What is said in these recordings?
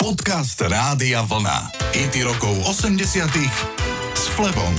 Podcast Rádia Vlna. IT rokov 80 s Flebom.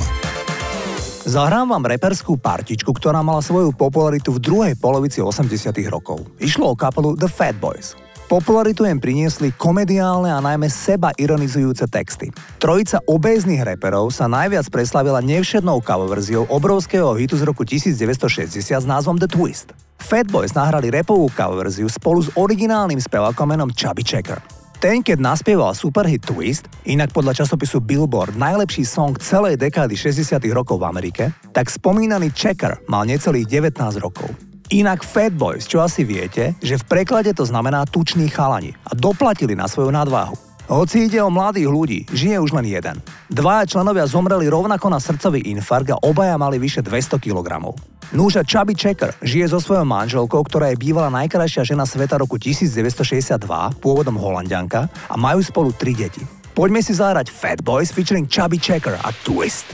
Zahrám vám reperskú partičku, ktorá mala svoju popularitu v druhej polovici 80 rokov. Išlo o kapelu The Fat Boys. Popularitu im priniesli komediálne a najmä seba ironizujúce texty. Trojica obéznych reperov sa najviac preslavila nevšednou coververziou obrovského hitu z roku 1960 s názvom The Twist. Fat Boys nahrali repovú coververziu spolu s originálnym spevákom menom Chubby Checker. Ten, keď naspieval superhit Twist, inak podľa časopisu Billboard najlepší song celej dekády 60 rokov v Amerike, tak spomínaný Checker mal necelých 19 rokov. Inak Fat Boys, čo asi viete, že v preklade to znamená tučný chalani a doplatili na svoju nadváhu. Hoci ide o mladých ľudí, žije už len jeden. Dvaja členovia zomreli rovnako na srdcový infarkt a obaja mali vyše 200 kg. Núža Chubby Checker žije so svojou manželkou, ktorá je bývala najkrajšia žena sveta roku 1962, pôvodom holandianka, a majú spolu tri deti. Poďme si zahrať Fat Boys featuring Chubby Checker a Twist.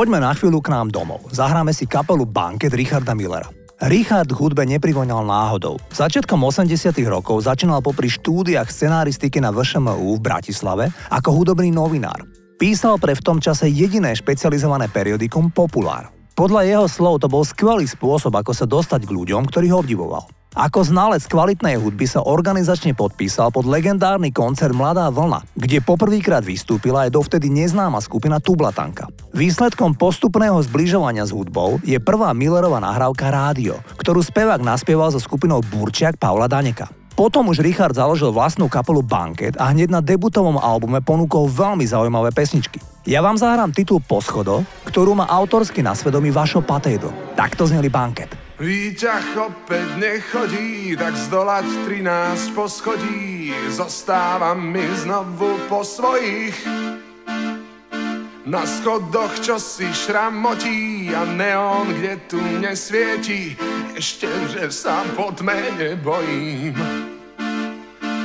Poďme na chvíľu k nám domov. Zahráme si kapelu Banket Richarda Millera. Richard hudbe neprivoňal náhodou. Začiatkom 80 rokov začínal popri štúdiách scenáristiky na VŠMU v Bratislave ako hudobný novinár. Písal pre v tom čase jediné špecializované periodikum Populár. Podľa jeho slov to bol skvelý spôsob, ako sa dostať k ľuďom, ktorých obdivoval. Ako znalec kvalitnej hudby sa organizačne podpísal pod legendárny koncert Mladá vlna, kde poprvýkrát vystúpila aj dovtedy neznáma skupina Tublatanka. Výsledkom postupného zbližovania s hudbou je prvá Millerová nahrávka Rádio, ktorú spevák naspieval so skupinou Burčiak Paula Daneka. Potom už Richard založil vlastnú kapelu Banket a hneď na debutovom albume ponúkol veľmi zaujímavé pesničky. Ja vám zahrám titul Poschodo, ktorú má autorsky na svedomí Vašo Patejdo. Takto zneli banket. Výťah opäť nechodí, tak zdolať 13 poschodí. Zostávam mi znovu po svojich. Na schodoch čo si šramotí a neon, kde tu nesvieti. Ešte, že sa po tme nebojím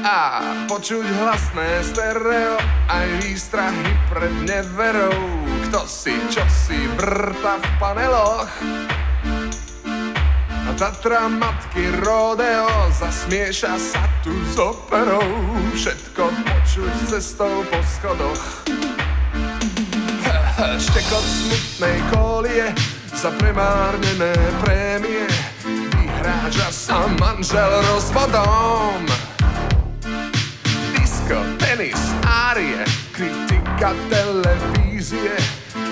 a počuť hlasné stereo aj výstrahy pred neverou kto si čo si vrta v paneloch a Tatra matky rodeo zasmieša sa tu s operou. Všetko počuť cestou po schodoch. Štekot smutnej kolie za premárnené prémie. Vyhráža sa manžel rozvodom. Disko, tenis, árie, kritika televízie.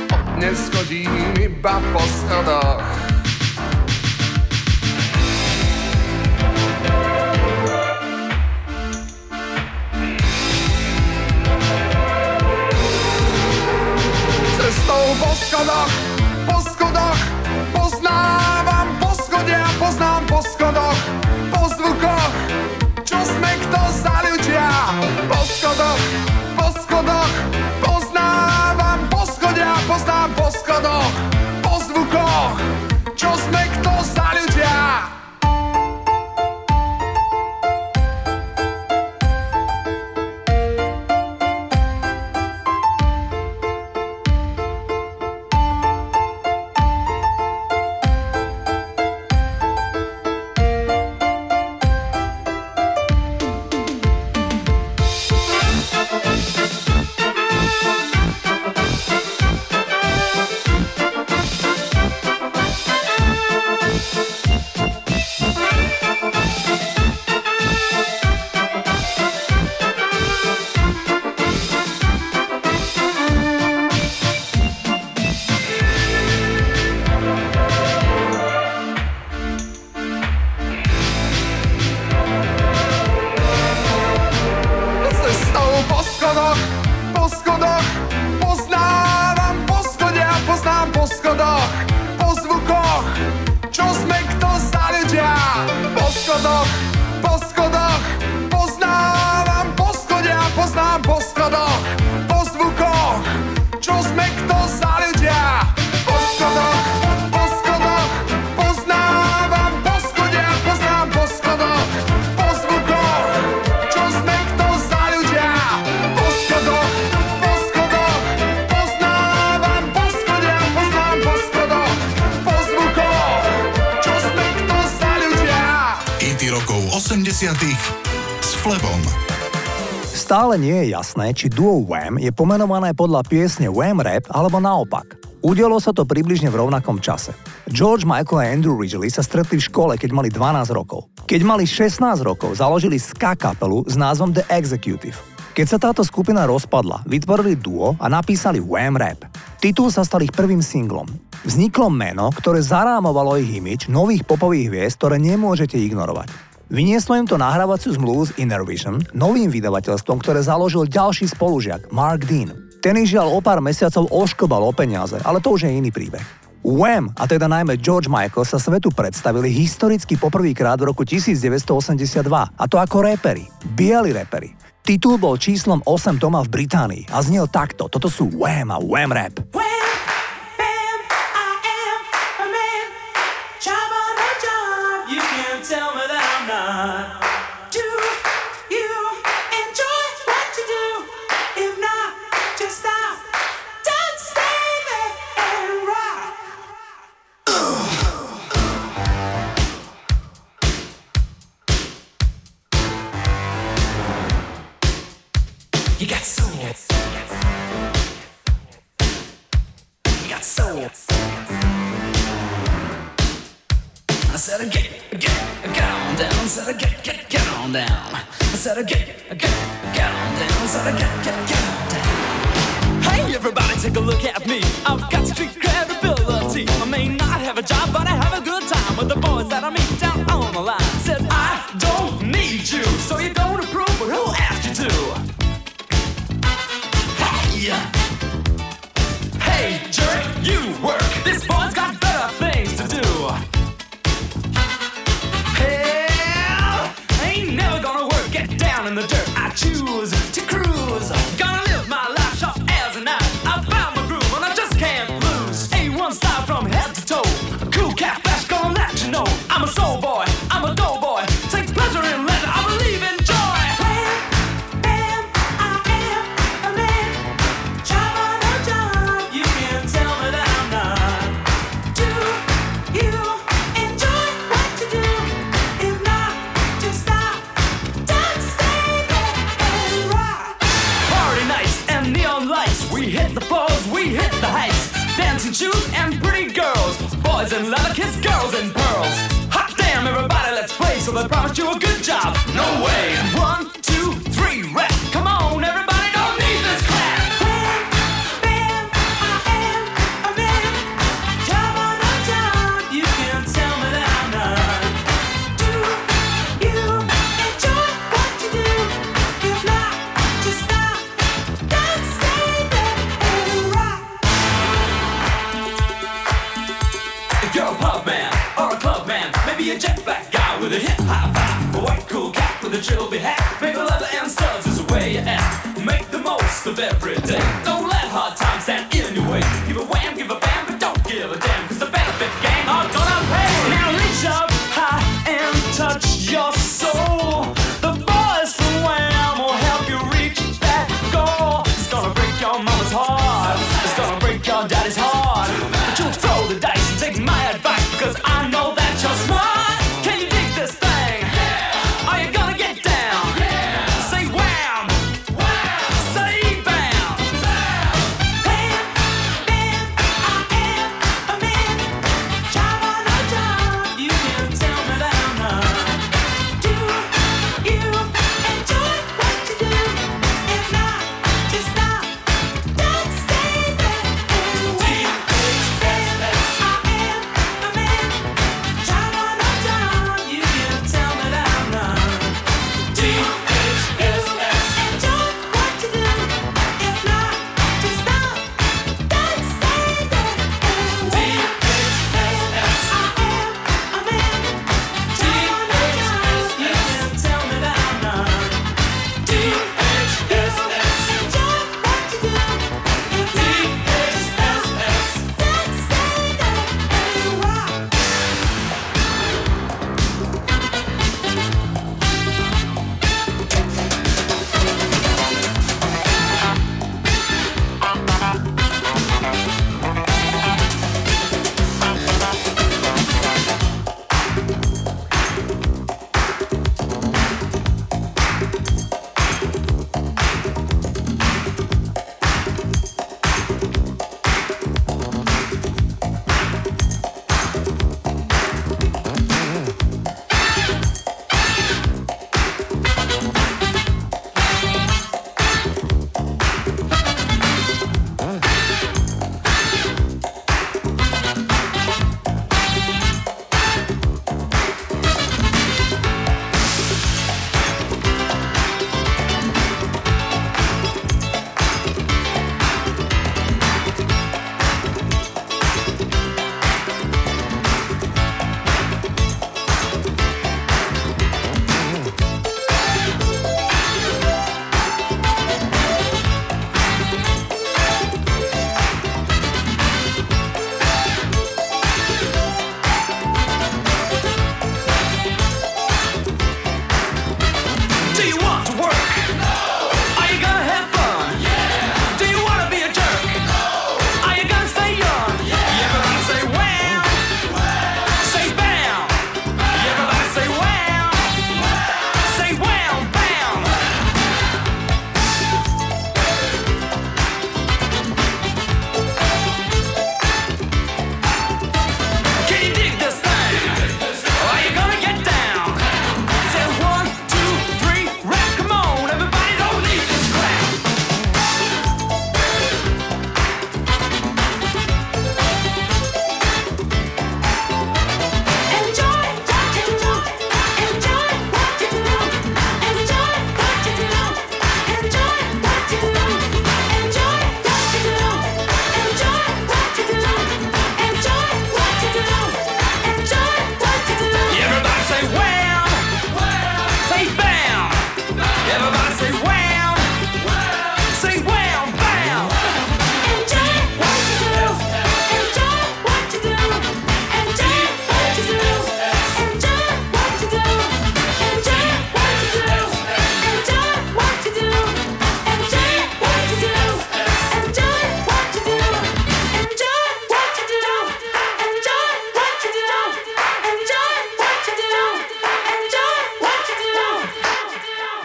Od dnes chodím iba po schodoch Po schodoch, po schodoch Poznávam poschodia, poznám po schodoch s Flebom. Stále nie je jasné, či duo Wham je pomenované podľa piesne Wham Rap alebo naopak. Udialo sa to približne v rovnakom čase. George Michael a Andrew Ridgely sa stretli v škole, keď mali 12 rokov. Keď mali 16 rokov, založili ska kapelu s názvom The Executive. Keď sa táto skupina rozpadla, vytvorili duo a napísali Wham Rap. Titul sa stal ich prvým singlom. Vzniklo meno, ktoré zarámovalo ich imič nových popových hviezd, ktoré nemôžete ignorovať. Vynieslo im to nahrávaciu zmluvu s Innervision, novým vydavateľstvom, ktoré založil ďalší spolužiak, Mark Dean. Ten ich žiaľ o pár mesiacov oškobal o peniaze, ale to už je iný príbeh. Wham, a teda najmä George Michael, sa svetu predstavili historicky poprvýkrát v roku 1982, a to ako repery, bieli repery. Titul bol číslom 8 doma v Británii a znel takto. Toto sú Wham a Wham Rap. Wham, said, get, get, get on down. I said, get, get, get on down. I said, get, get, get on down. Hey, everybody, take a look at me. I've got street credibility. I may not have a job, but I have a good time with the boys that I meet down on the line. Said, I don't need you, so you don't. style from head to toe. Cool cat flash, gonna let you know I'm a soul boy. that brought you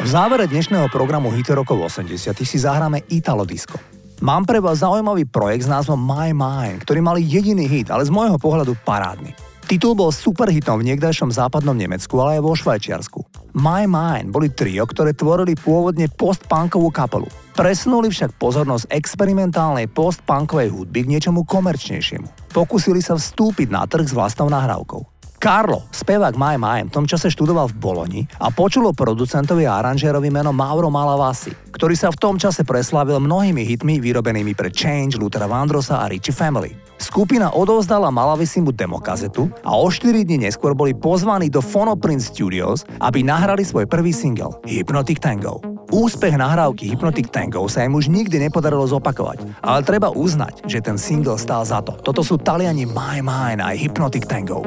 Závere dnešného programu Hity rokov 80 si zahráme Italo Disco. Mám pre vás zaujímavý projekt s názvom My Mind, ktorý mali jediný hit, ale z môjho pohľadu parádny. Titul bol superhitom v niekdajšom západnom Nemecku, ale aj vo Švajčiarsku. My Mind boli trio, ktoré tvorili pôvodne post-punkovú kapelu. Presunuli však pozornosť experimentálnej post-punkovej hudby k niečomu komerčnejšiemu. Pokúsili sa vstúpiť na trh s vlastnou nahrávkou. Carlo, spevák My Mind, v tom čase študoval v Boloni a počulo producentovi a aranžérovi meno Mauro Malavasi, ktorý sa v tom čase preslávil mnohými hitmi vyrobenými pre Change, Luthera Vandrosa a Richie Family. Skupina odovzdala Malavisimu demokazetu a o 4 dní neskôr boli pozvaní do Phonoprint Studios, aby nahrali svoj prvý single Hypnotic Tango. Úspech nahrávky Hypnotic Tango sa im už nikdy nepodarilo zopakovať, ale treba uznať, že ten single stál za to. Toto sú Taliani My Mind a Hypnotic Tango.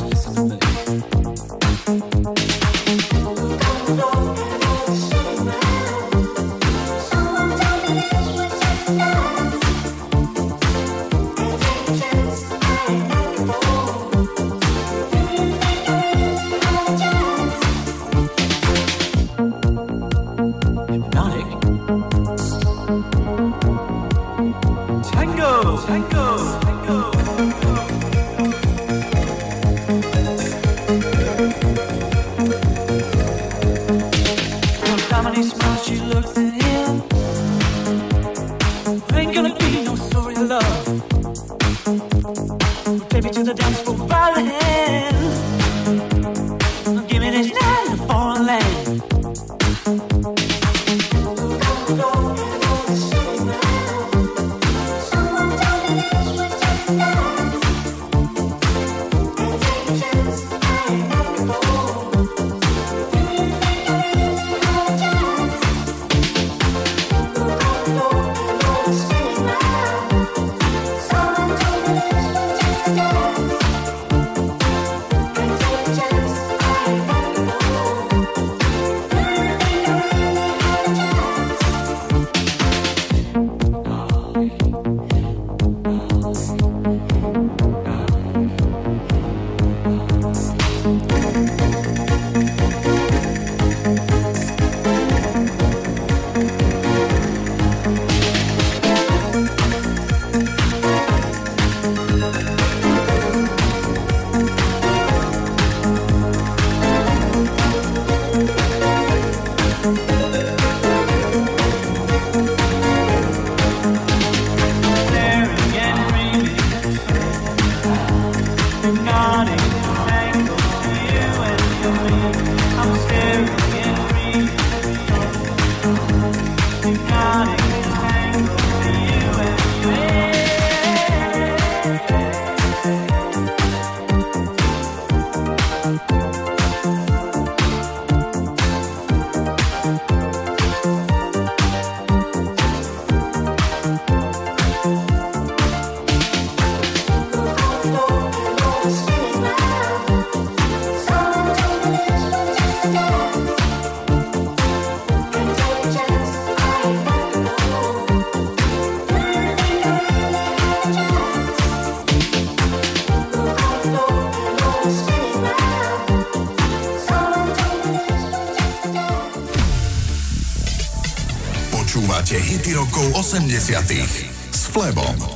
goes, and. 80 s Flebom.